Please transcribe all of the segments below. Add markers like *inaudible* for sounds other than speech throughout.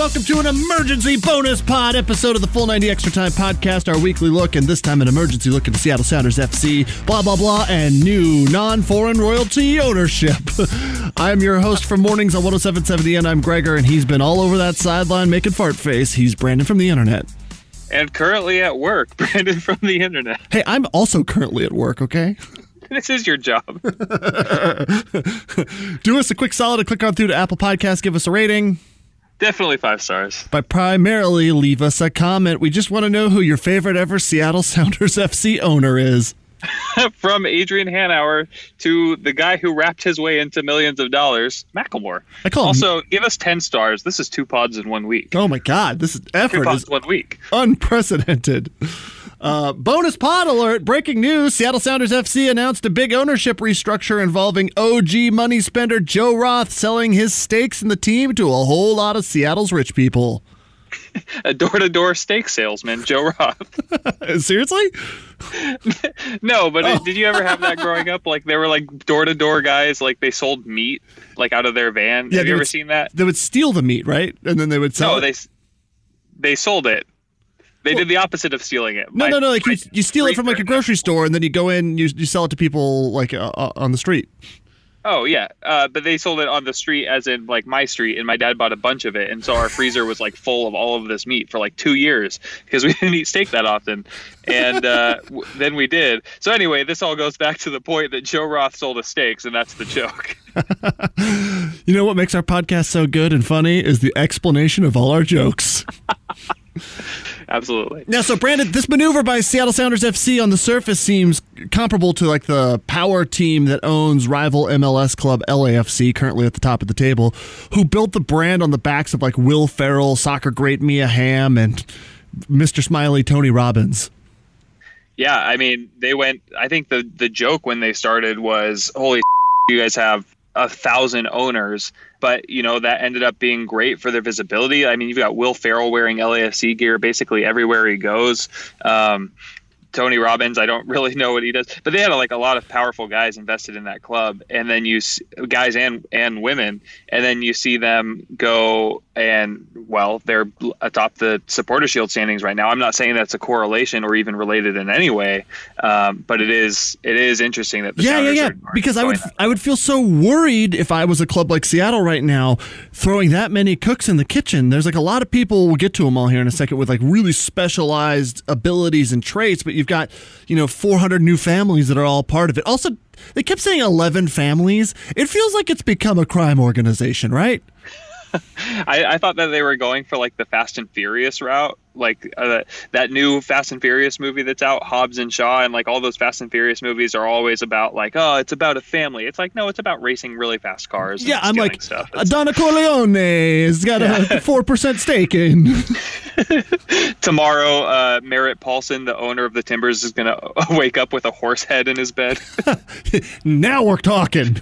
Welcome to an emergency bonus pod episode of the Full 90 Extra Time podcast, our weekly look, and this time an emergency look at the Seattle Sounders FC, blah, blah, blah, and new non foreign royalty ownership. *laughs* I'm your host for mornings on 1077 and I'm Gregor, and he's been all over that sideline making fart face. He's Brandon from the internet. And currently at work, *laughs* Brandon from the internet. Hey, I'm also currently at work, okay? *laughs* This is your job. Do us a quick solid and click on through to Apple Podcasts, give us a rating. Definitely five stars. But primarily, leave us a comment. We just want to know who your favorite ever Seattle *laughs* Sounders FC owner is. *laughs* From Adrian Hanauer to the guy who wrapped his way into millions of dollars, Macklemore. I call him- also, give us 10 stars. This is two pods in one week. Oh my God, this is Two effort pods is one week. unprecedented. Uh, bonus pod alert! Breaking news: Seattle Sounders FC announced a big ownership restructure involving OG money spender Joe Roth selling his stakes in the team to a whole lot of Seattle's rich people. *laughs* A door to door steak salesman, Joe Roth. *laughs* Seriously? *laughs* no, but Oh. did you ever have that growing up? Like, they were like door to door guys, like they sold meat, like out of their van. Yeah, Have you ever would- seen that? They would steal the meat, right? And then they would sell. No, it. they they sold it. They did the opposite of stealing it. No, My- no, no. Like you, you steal it from like a grocery store, and then you go in, you you sell it to people like uh, uh, on the street. Oh yeah, uh, but they sold it on the street, as in like my street, and my dad bought a bunch of it, and so our freezer was like full of all of this meat for like two years because we *laughs* didn't eat steak that often, and uh, w- then we did. So anyway, this all goes back to the point that Joe Roth sold us steaks, and that's the joke. *laughs* You know what makes our podcast so good and funny is the explanation of all our jokes. *laughs* Absolutely. Now, so Brandon, this maneuver by Seattle Sounders FC on the surface seems comparable to like the power team that owns rival MLS club LAFC, currently at the top of the table, who built the brand on the backs of like Will Ferrell, soccer great Mia Hamm, and Mr. Smiley Tony Robbins. Yeah, I mean, they went. I think the the joke when they started was, "Holy, *laughs* you guys have a thousand owners." But you know that ended up being great for their visibility. I mean, you've got Will Ferrell wearing LAFC gear basically everywhere he goes. Um, Tony Robbins, I don't *laughs* really know what he does, but they had like a lot of powerful guys invested in that club, and then you s- guys and and women, and then you see them go and well, they're atop the supporter shield standings right now. I'm not saying that's a correlation or even related in any way, um, but it is it is interesting that the Yeah, yeah, yeah. are- are Because I would, that I would feel so worried if I was a club like Seattle right now, throwing that many cooks in the kitchen. There's like a lot of people. We'll get to them all here in a second with like really specialized abilities and traits. But you've got, you know, 400 new families that are all part of it. Also, they kept saying 11 families. It feels like it's become a crime organization, right? *laughs* I, I thought that they were going for like the Fast and Furious route, like uh, that new Fast and Furious movie that's out, Hobbs and Shaw, and like all those Fast and Furious movies are always about like, oh, it's about a family. It's like no, it's about racing really fast cars. and Yeah, I'm like, stuff. It's- Donna Corleone has got a 4% *laughs* stake in. *laughs* tomorrow, uh, Merritt Paulson, the owner of the Timbers, is gonna wake up with a horse head in his bed. now we're talking.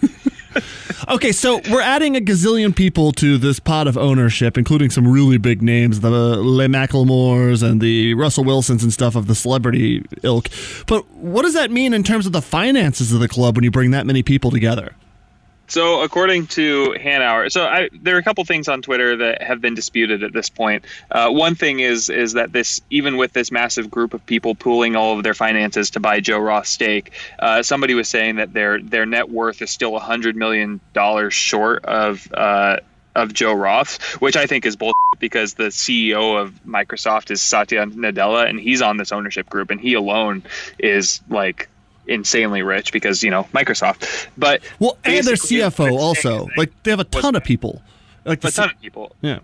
Okay, so we're adding a gazillion people to this pot of ownership, including some really big names, the Le Macklemores and the Russell Wilsons and stuff of the celebrity ilk. But what does that mean in terms of the finances of the club when you bring that many people together? So, according to Hanauer, so I, there are a couple things on Twitter that have been disputed at this point. Uh, one thing is is that this, even with this massive group of people pooling all of their finances to buy Joe Roth stake, uh, somebody was saying that their their net worth is still hundred million dollars short of uh, of Joe Roth, which I think is bullshit because the CEO of Microsoft is Satya Nadella, and he's on this ownership group, and he alone is like insanely rich because you know Microsoft. But well, and their CFO also. Like they have a ton of people. Like a ton of people. Yeah.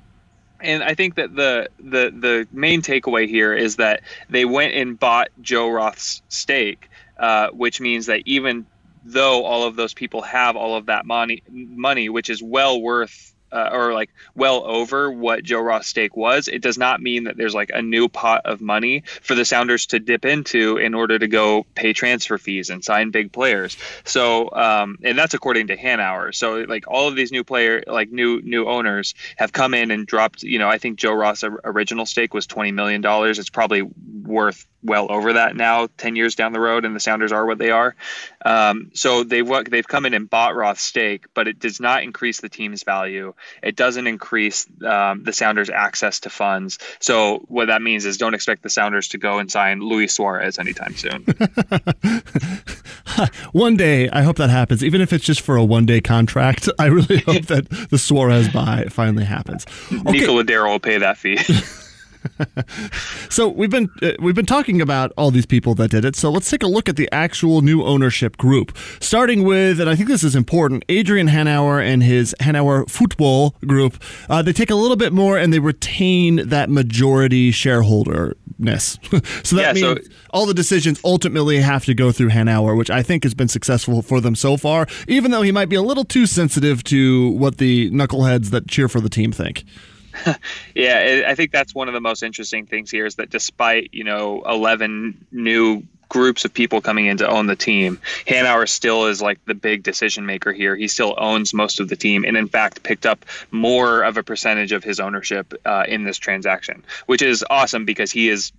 And I think that the the the main takeaway here is that they went and bought Joe Roth's stake, uh, which means that even though all of those people have all of that money money, which is well worth uh, or like well over what Joe Roth's stake was, it does not mean that there's like a new pot of money for the Sounders to dip into in order to go pay transfer fees and sign big players. So, um, and that's according to Hanauer. So, like all of these new player, like new new owners have come in and dropped. You know, I think Joe Roth's original stake was twenty million dollars. It's probably worth well over that now, ten years down the road, and the Sounders are what they are. Um, so they've they've come in and bought Roth's stake, but it does not increase the team's value. It doesn't increase um, the Sounders' access to funds. So what that means is don't expect the Sounders to go and sign Luis Suarez anytime soon. *laughs* one day, I hope that happens, even if it's just for a one day contract. *laughs* I really hope that the Suarez buy finally happens. *laughs* Okay. Nico Lodeiro will pay that fee. *laughs* so we've been uh, we've been talking about all these people that did it. So let's take a look at the actual new ownership group, starting with, and I think this is important, Adrian Hanauer and his Hanauer Football Group. Uh, they take a little bit more and they retain that majority shareholderness. *laughs* so that yeah, means so- all the decisions ultimately have to go through Hanauer, which I think has been successful for them so far, even though he might be a little too sensitive to what the knuckleheads that cheer for the team think. *laughs* yeah, I think that's one of the most interesting things here is that despite you know eleven new groups of people coming in to own the team, Hanauer still is like the big decision maker here. He still owns most of the team, and in fact picked up more of a percentage of his ownership uh, in this transaction, which is awesome because he is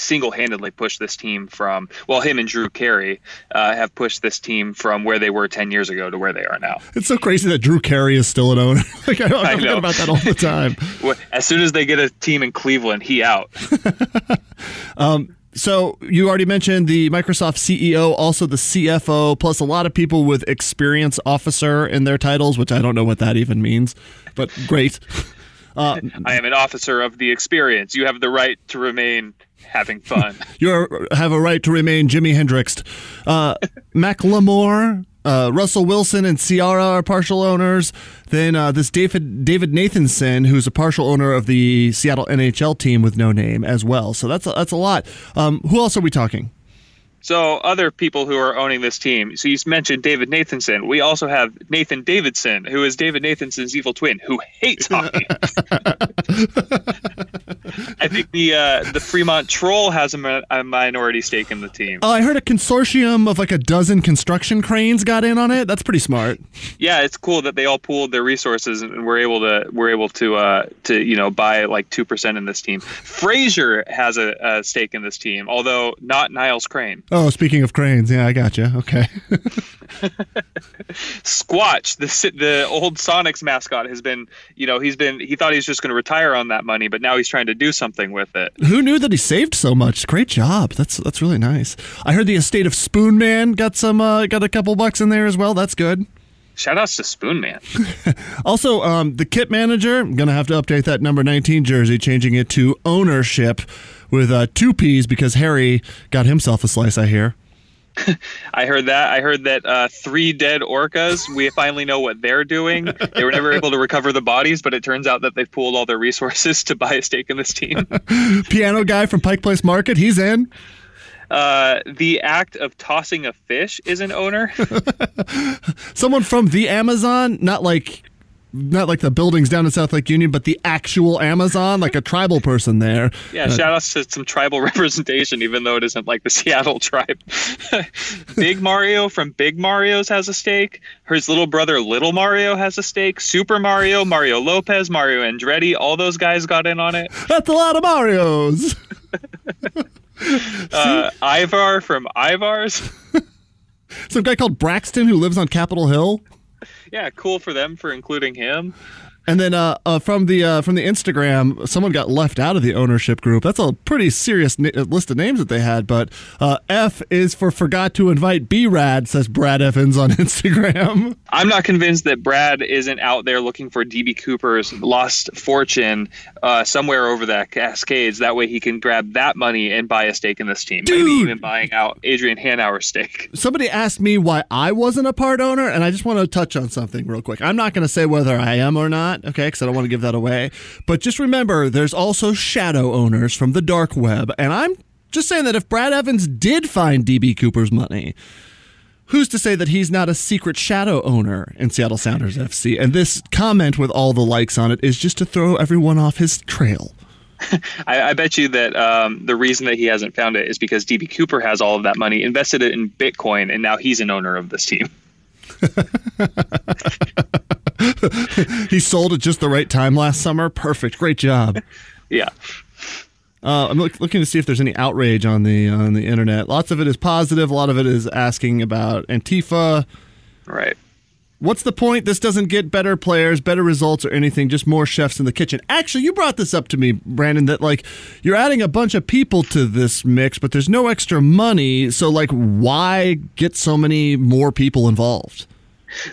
single-handedly pushed this team from well him and drew carey uh, have pushed this team from where they were 10 years ago to where they are now. It's so crazy that drew carey is still an owner. *laughs* Like i, I, I forget about that all the time. *laughs* As soon as they get a team in cleveland he out. *laughs* Um, so you already mentioned the Microsoft CEO, also the CFO, plus a lot of people with experience officer in their titles, which I don't know what that even means, but great. Uh, I am an officer of the experience. You have the right to remain having fun. *laughs* you have a right to remain Jimi Hendrix. Uh, *laughs* Macklemore, uh, Russell Wilson, and Ciara are partial owners. Then uh, this David David Nathanson, who's a partial owner of the Seattle NHL team with no name as well. So that's a, that's a lot. Um, who else are we talking? So other people who are owning this team. So you mentioned David Nathanson. We also have Nathan Davidson, who is David Nathanson's evil twin, who hates hockey. *laughs* I think the uh, the Fremont Troll has a, a, minority stake in the team. Oh, I heard a consortium of like a dozen construction cranes got in on it. That's pretty smart. Yeah, it's cool that they all pooled their resources and were able to were able to uh, to you know buy like two percent in this team. Frasier has a, a stake in this team, although not Niles Crane. Oh, speaking of cranes, yeah, I got you. Okay. *laughs* *laughs* Squatch, the the old Sonics mascot, has been, you know, he's been he thought he was just going to retire on that money, but now he's trying to do something with it. Who knew that he saved so much? Great job. That's that's really nice. I heard the estate of Spoonman got some uh, got a couple bucks in there as well. That's good. Shout outs to Spoonman. *laughs* also, um, the kit manager, I'm going to have to update that number 19 jersey, changing it to ownership with uh, two peas because Harry got himself a slice, I hear. *laughs* I heard that. I heard that uh, three dead orcas. We finally know what they're doing. They were never able to recover the bodies, but it turns out that they've pooled all their resources *laughs* to buy a stake in this team. *laughs* Piano guy from Pike Place Market, he's in. Uh, the act of tossing a fish is an owner. Someone from the Amazon, not like not like the buildings down in South Lake Union, but the actual Amazon, like a tribal person there. Yeah, uh, shout out to some tribal *laughs* representation, even though it isn't like the *laughs* Seattle tribe. *laughs* Big Mario from Big Mario's has a stake. His little brother Little Mario has a stake. Super Mario, Mario Lopez, Mario Andretti, all those guys got in on it. That's a lot of Marios. uh, Ivar from Ivar's. Some guy called Braxton who lives on Capitol Hill. Yeah, cool for them for including him. And then uh, uh, from the uh, from the Instagram, someone got left out of the ownership group. That's a pretty serious na- list of names that they had. But uh, F is for forgot to invite B Rad, says Brad Evans on *laughs* Instagram. I'm not convinced that Brad isn't out there looking for DB Cooper's lost fortune uh, somewhere over the Cascades. That way he can grab that money and buy a stake in this team. Dude. Maybe even buying out Adrian Hanauer's stake. Somebody asked me why I wasn't a part owner, and I just want to touch on something real quick. I'm not going to say whether I am or not not, okay, because I don't want to give that away. But just remember, there's also shadow owners from the dark web. And I'm just saying that if Brad Evans did find DB Cooper's money, who's to say that he's not a secret shadow owner in Seattle Sounders FC? And this comment with all the likes on it is just to throw everyone off his trail. *laughs* I, I, bet you that um, the reason that he hasn't found it is because DB Cooper has all of that money, invested it in Bitcoin, and now he's an owner of this team. He sold at just the right time last summer. Perfect. Great job. yeah. Uh, I'm look, looking to see if there's any outrage on the on the internet. Lots of it is positive. A lot of it is asking about Antifa. Right. What's the point? This doesn't get better players, better results, or anything. Just more chefs in the kitchen. Actually, you brought this up to me, Brandon. That like you're adding a bunch of people to this mix, but there's no extra money. So like, why get so many more people involved?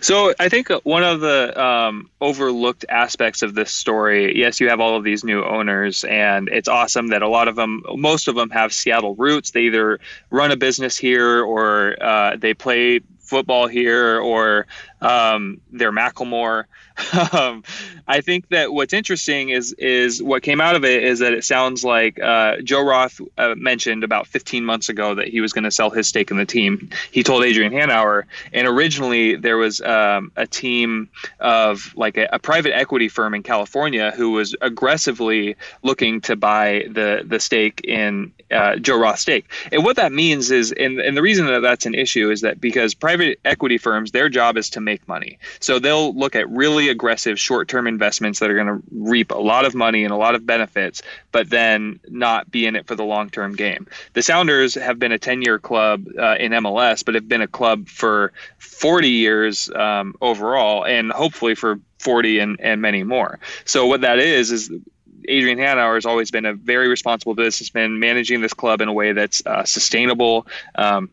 So I think one of the um, overlooked aspects of this story, yes, you have all of these new owners, and it's awesome that a lot of them, most of them, have Seattle roots. They either run a business here or uh, they play football here or um, they're Macklemore. *laughs* um, I think that what's interesting is is what came out of it is that it sounds like uh, Joe Roth uh, mentioned about 15 months ago that he was going to sell his stake in the team. He told Adrian Hanauer, and originally there was um, a team of like a, a, private equity firm in California who was aggressively looking to buy the the stake in uh, Joe Roth's stake. And what that means is, and, and the reason that that's an issue is that because private equity firms, their job is to make money, so they'll look at really aggressive short term investments that are going to reap a lot of money and a lot of benefits, but then not be in it for the long term game. The Sounders have been a 10 year club uh, in MLS, but have been a club for 40 years um, overall, and hopefully for 40 and, and many more. So, what that is, is Adrian Hanauer has always been a very responsible businessman, managing this club in a way that's uh, sustainable. Um,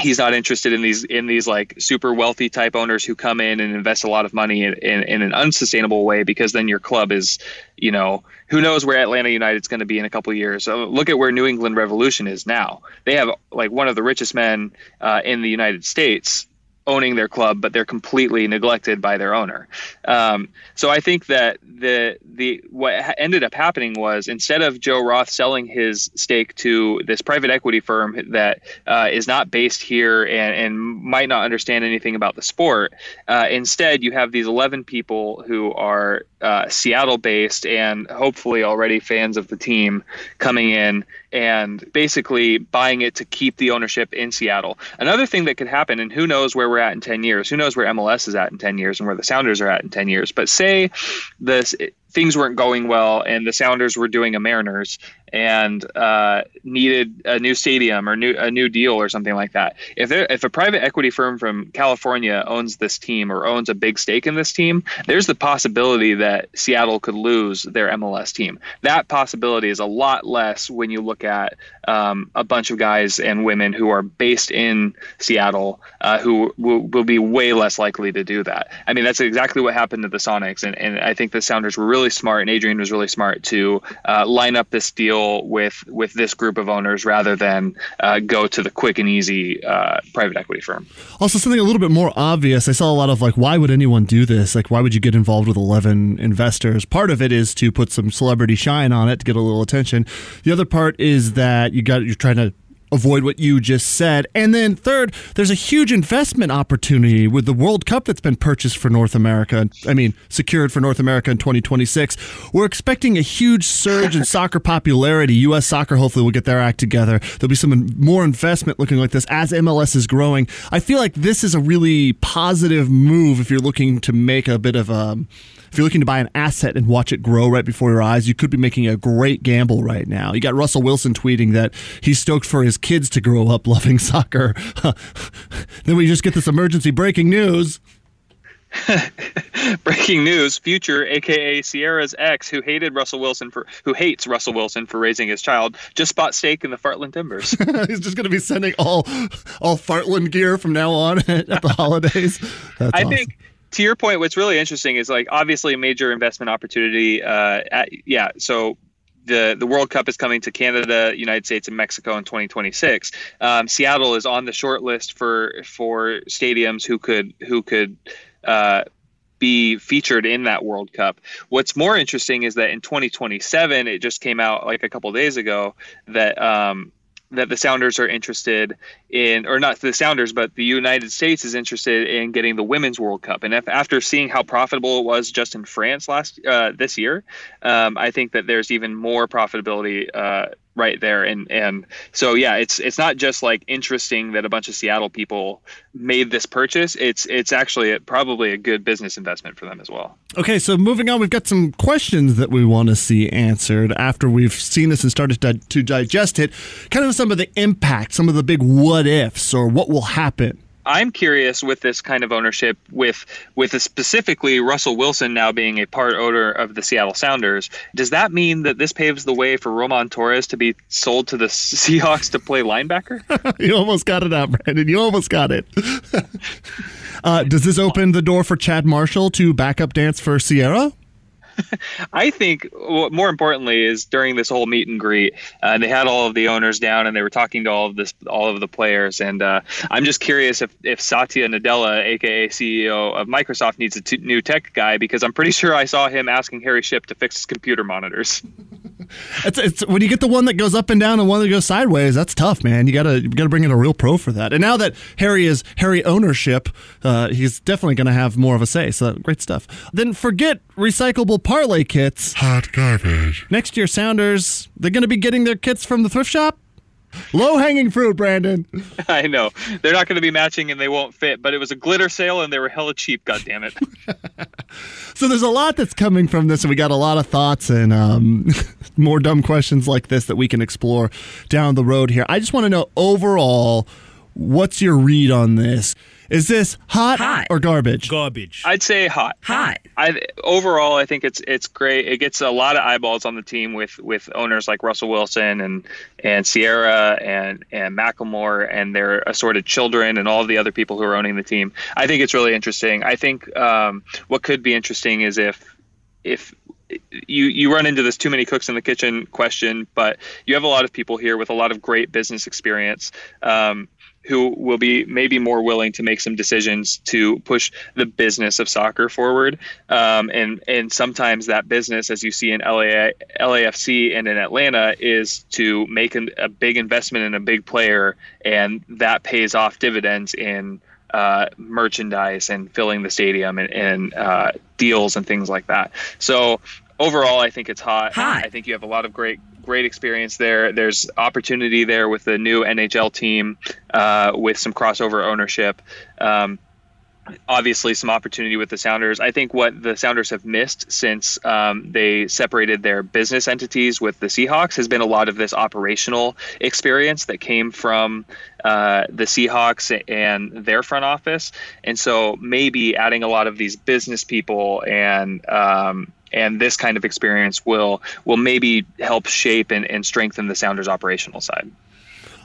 he's not interested in these in these like super wealthy type owners who come in and invest a lot of money in, in, in an unsustainable way because then your club is you know who knows where atlanta united's going to be in a couple years. So look at where new england revolution is now. They have like one of the richest men uh, in the united states owning their club, but they're completely neglected by their owner. Um, so I think that the the what ended up happening was instead of Joe Roth selling his stake to this private equity firm that uh, is not based here and, and might not understand anything about the sport, uh, instead you have these 11 people who are uh, Seattle based and hopefully already fans of the team coming in and basically buying it to keep the ownership in Seattle. Another thing that could happen, and who knows where we're at in 10 years, who knows where MLS is at in 10 years and where the Sounders are at in 10 years, but say this things weren't going well and the Sounders were doing a Mariners and uh, needed a new stadium or new a new deal or something like that. If there, if a private equity firm from California owns this team or owns a big stake in this team, there's the possibility that Seattle could lose their MLS team. That possibility is a lot less when you look at um, a bunch of guys and women who are based in Seattle uh, who will, will be way less likely to do that. I mean, that's exactly what happened to the Sonics, and, and I think the Sounders were really smart, and Adrian was really smart to uh, line up this deal deal with with this group of owners rather than uh, go to the quick and easy uh, private equity firm. Also, something a little bit more obvious. I saw a lot of like, why would anyone do this? Like, why would you get involved with eleven investors? Part of it is to put some celebrity shine on it to get a little attention. The other part is that you got you're trying to avoid what you just said. And then third, there's a huge investment opportunity with the World Cup that's been purchased for North America. I mean, secured for North America in 2026. We're expecting a huge surge in *laughs* soccer popularity. U.S. soccer hopefully will get their act together. There'll be some more investment looking like this as MLS is growing. I feel like this is a really positive move if you're looking to make a bit of a if you're looking to buy an asset and watch it grow right before your eyes, you could be making a great gamble right now. You got Russell Wilson tweeting that he's stoked for his kids to grow up *laughs* loving soccer. *laughs* then we just get this emergency breaking news. *laughs* Breaking news: Future, aka Ciara's ex, who hated Russell Wilson for who hates Russell Wilson for raising his child, just bought stake in the Fartland Timbers. He's just going to be sending all all Fartland gear from now on at the holidays. That's I awesome. think to your point, what's really interesting is like obviously a major investment opportunity. Uh, at, yeah, so the the World Cup is coming to Canada, United States, and Mexico in 2026. Um, Seattle is on the short list for for stadiums who could who could uh, be featured in that World Cup. What's more interesting is that in 2027, it just came out like a couple days ago that um, that the Sounders are interested in, or not the Sounders, but the United States is interested in getting the Women's World Cup. And if, after seeing how profitable it was just in France last uh, this year, um, I think that there's even more profitability uh, right there. And and so yeah, it's it's not just like interesting that a bunch of Seattle people made this purchase. It's it's actually a, probably a good business investment for them as well. Okay, so moving on, we've got some questions that we want to see answered after we've seen this and started to, to digest it. Kind of some of the impact, some of the big what ifs, or what will happen. I'm curious with this kind of ownership, with with specifically Russell Wilson now being a part owner of the Seattle Sounders. Does that mean that this paves the way for Roman Torres to be sold to the *laughs* Seahawks to play linebacker? *laughs* you almost got it out, Brandon. You almost got it. *laughs* uh, does this open the door for Chad Marshall to backup dance for Ciara? *laughs* I think what more importantly is during this whole meet and greet, uh, they had all of the owners down and they were talking to all of this, all of the players. And uh, I'm just curious if, if Satya Nadella, aka CEO of Microsoft, needs a t- new tech guy because I'm pretty *laughs* sure I saw him asking Harry Shipp to fix his computer monitors. *laughs* It's, it's when you get the one that goes up and down and one that goes sideways. That's tough, man. You gotta you gotta bring in a real pro for that. And now that Harry is Harry ownership, uh, he's definitely gonna have more of a say. So great stuff. Then forget recyclable Parley kits. Hot garbage. Next year, Sounders they're gonna be getting their kits from the thrift shop. Low hanging fruit, Brandon. *laughs* I know they're not going to be matching and they won't fit, but it was a glitter sale and they were hella cheap. God damn it! *laughs* So there's a lot that's coming from this, and we got a lot of thoughts and um, *laughs* more dumb questions like this that we can explore down the road here. I just want to know overall, what's your read on this? Is this hot, Hot. or garbage? Garbage. I'd say hot. Hot. I overall, I think it's it's great. It gets a lot of eyeballs on the team with with owners like Russell Wilson and and Ciara and and Macklemore and their assorted children and all the other people who are owning the team. I think it's really interesting. I think um, what could be interesting is if if you you run into this too many cooks in the kitchen question, but you have a lot of people here with a lot of great business experience. Um, who will be maybe more willing to make some decisions to push the business of soccer forward. Um, and and sometimes that business, as you see in LA, LAFC and in Atlanta, is to make an, a big investment in a big player, and that pays off dividends in uh, merchandise and filling the stadium and, and uh, deals and things like that. So overall, I think it's hot. Hot. I think you have a lot of great great experience there. There's opportunity there with the new NHL team uh, with some crossover ownership. Um, obviously, some opportunity with the Sounders. I think what the Sounders have missed since um, they separated their business entities with the Seahawks has been a lot of this operational experience that came from uh, the Seahawks and their front office. And so maybe adding a lot of these business people and um, and this kind of experience will will maybe help shape and, and strengthen the Sounders operational side.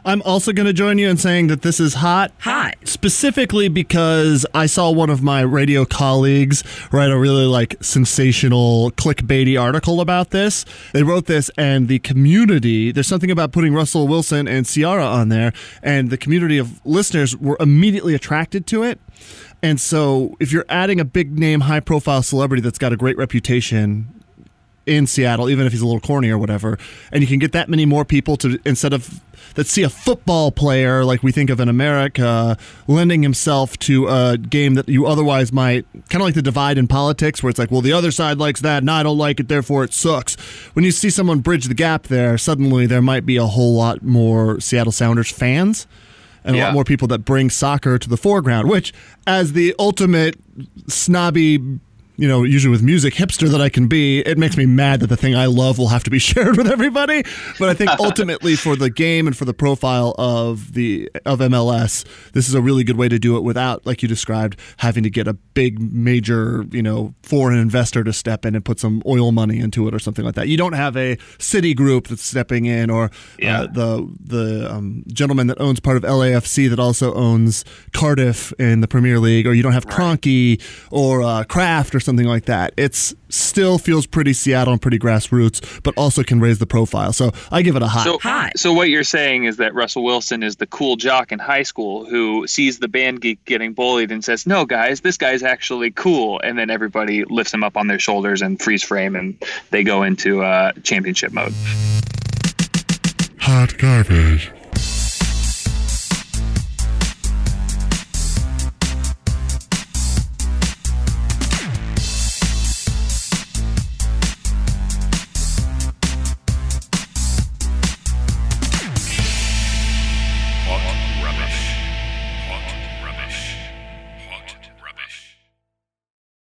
I'm also going to join you in saying that this is hot. Hot. Specifically because I saw one of my radio colleagues write a really like sensational clickbaity article about this. They wrote this and the community, there's something about putting Russell Wilson and Ciara on there and the community of listeners were immediately attracted to it. And so if you're adding a big name high profile celebrity that's got a great reputation, in Seattle, even if he's a little corny or whatever, and you can get that many more people to instead of that see a football player like we think of in America lending himself to a game that you otherwise might kind of like the divide in politics where it's like, well, the other side likes that and I don't like it, therefore it sucks. When you see someone bridge the gap there, suddenly there might be a whole lot more Seattle Sounders fans and a Yeah. lot more people that bring soccer to the foreground, which, as the ultimate snobby, you know, usually with music hipster that I can be, it makes me mad that the thing I love will have to be *laughs* shared with everybody. But I think *laughs* ultimately for the game and for the profile of the of MLS, this is a really good way to do it without, like you described, having to get a big major, you know, foreign investor to step in and put some oil money into it or something like that. You don't have a city group that's stepping in or Yeah. uh, the the um, gentleman that owns part of LAFC that also owns Cardiff in the Premier League, or you don't have Kroenke or uh, Kraft or something like that. It's still feels pretty Seattle and pretty grassroots, but also can raise the profile. So I give it a high. So, so what you're saying is that Russell Wilson is the cool jock in high school who sees the band geek getting bullied and says, "No, guys, this guy's actually cool," and then everybody lifts him up on their shoulders and freeze frame, and they go into uh, championship mode. Hot garbage.